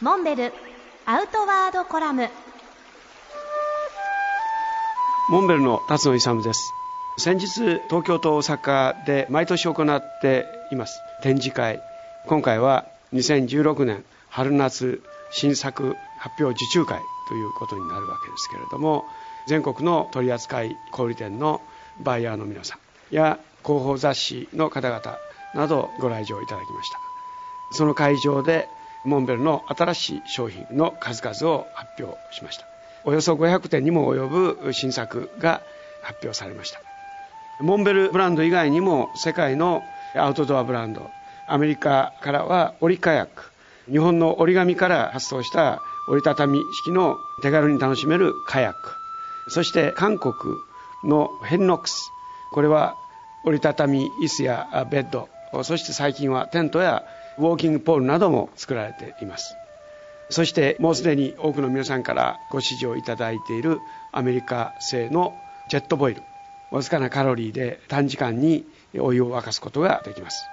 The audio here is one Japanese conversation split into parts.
モンベルアウトワードコラム。モンベルの辰野勇です。先日東京と大阪で毎年行っています。展示会。今回は2016年春夏新作発表受注会ということになるわけですけれども全国の取扱小売店のバイヤーの皆さんや広報雑誌の方々などご来場いただきました。その会場でモンベルの新しい商品の数々を発表しました。およそ500点にも及ぶ新作が発表されました。モンベルブランド以外にも世界のアウトドアブランドアメリカからは折りカヤック日本の折り紙から発送した折りたたみ式の手軽に楽しめるカヤック。そして韓国のヘンノックス。これは折りたたみ椅子やベッド。そして最近はテントやウォーキングポールなども作られています。そしてもうすでに多くの皆さんからご支持をいただいているアメリカ製のジェットボイルわずかなカロリーで短時間にお湯を沸かすことができます。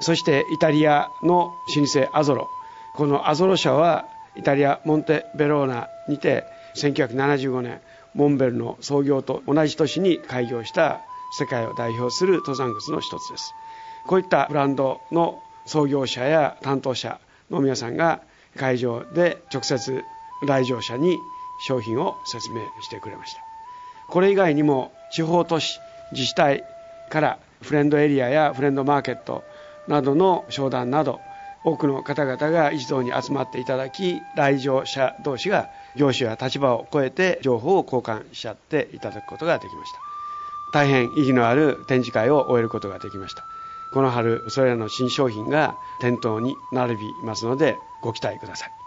そしてイタリアの老舗アゾロこのアゾロ社はイタリアモンテベローナにて1975年モンベルの創業と同じ年に開業した世界を代表する登山靴の一つです。こういったブランドの創業者や担当者の皆さんが会場で直接来場者に商品を説明してくれました。これ以外にも地方都市自治体からフレンドエリアやフレンドマーケットなどの商談など多くの方々が一堂に集まっていただき来場者同士が業種や立場を超えて情報を交換し合っていただくことができました。大変意義のある展示会を終えることができました。この春それらの新商品が店頭に並びますのでご期待ください。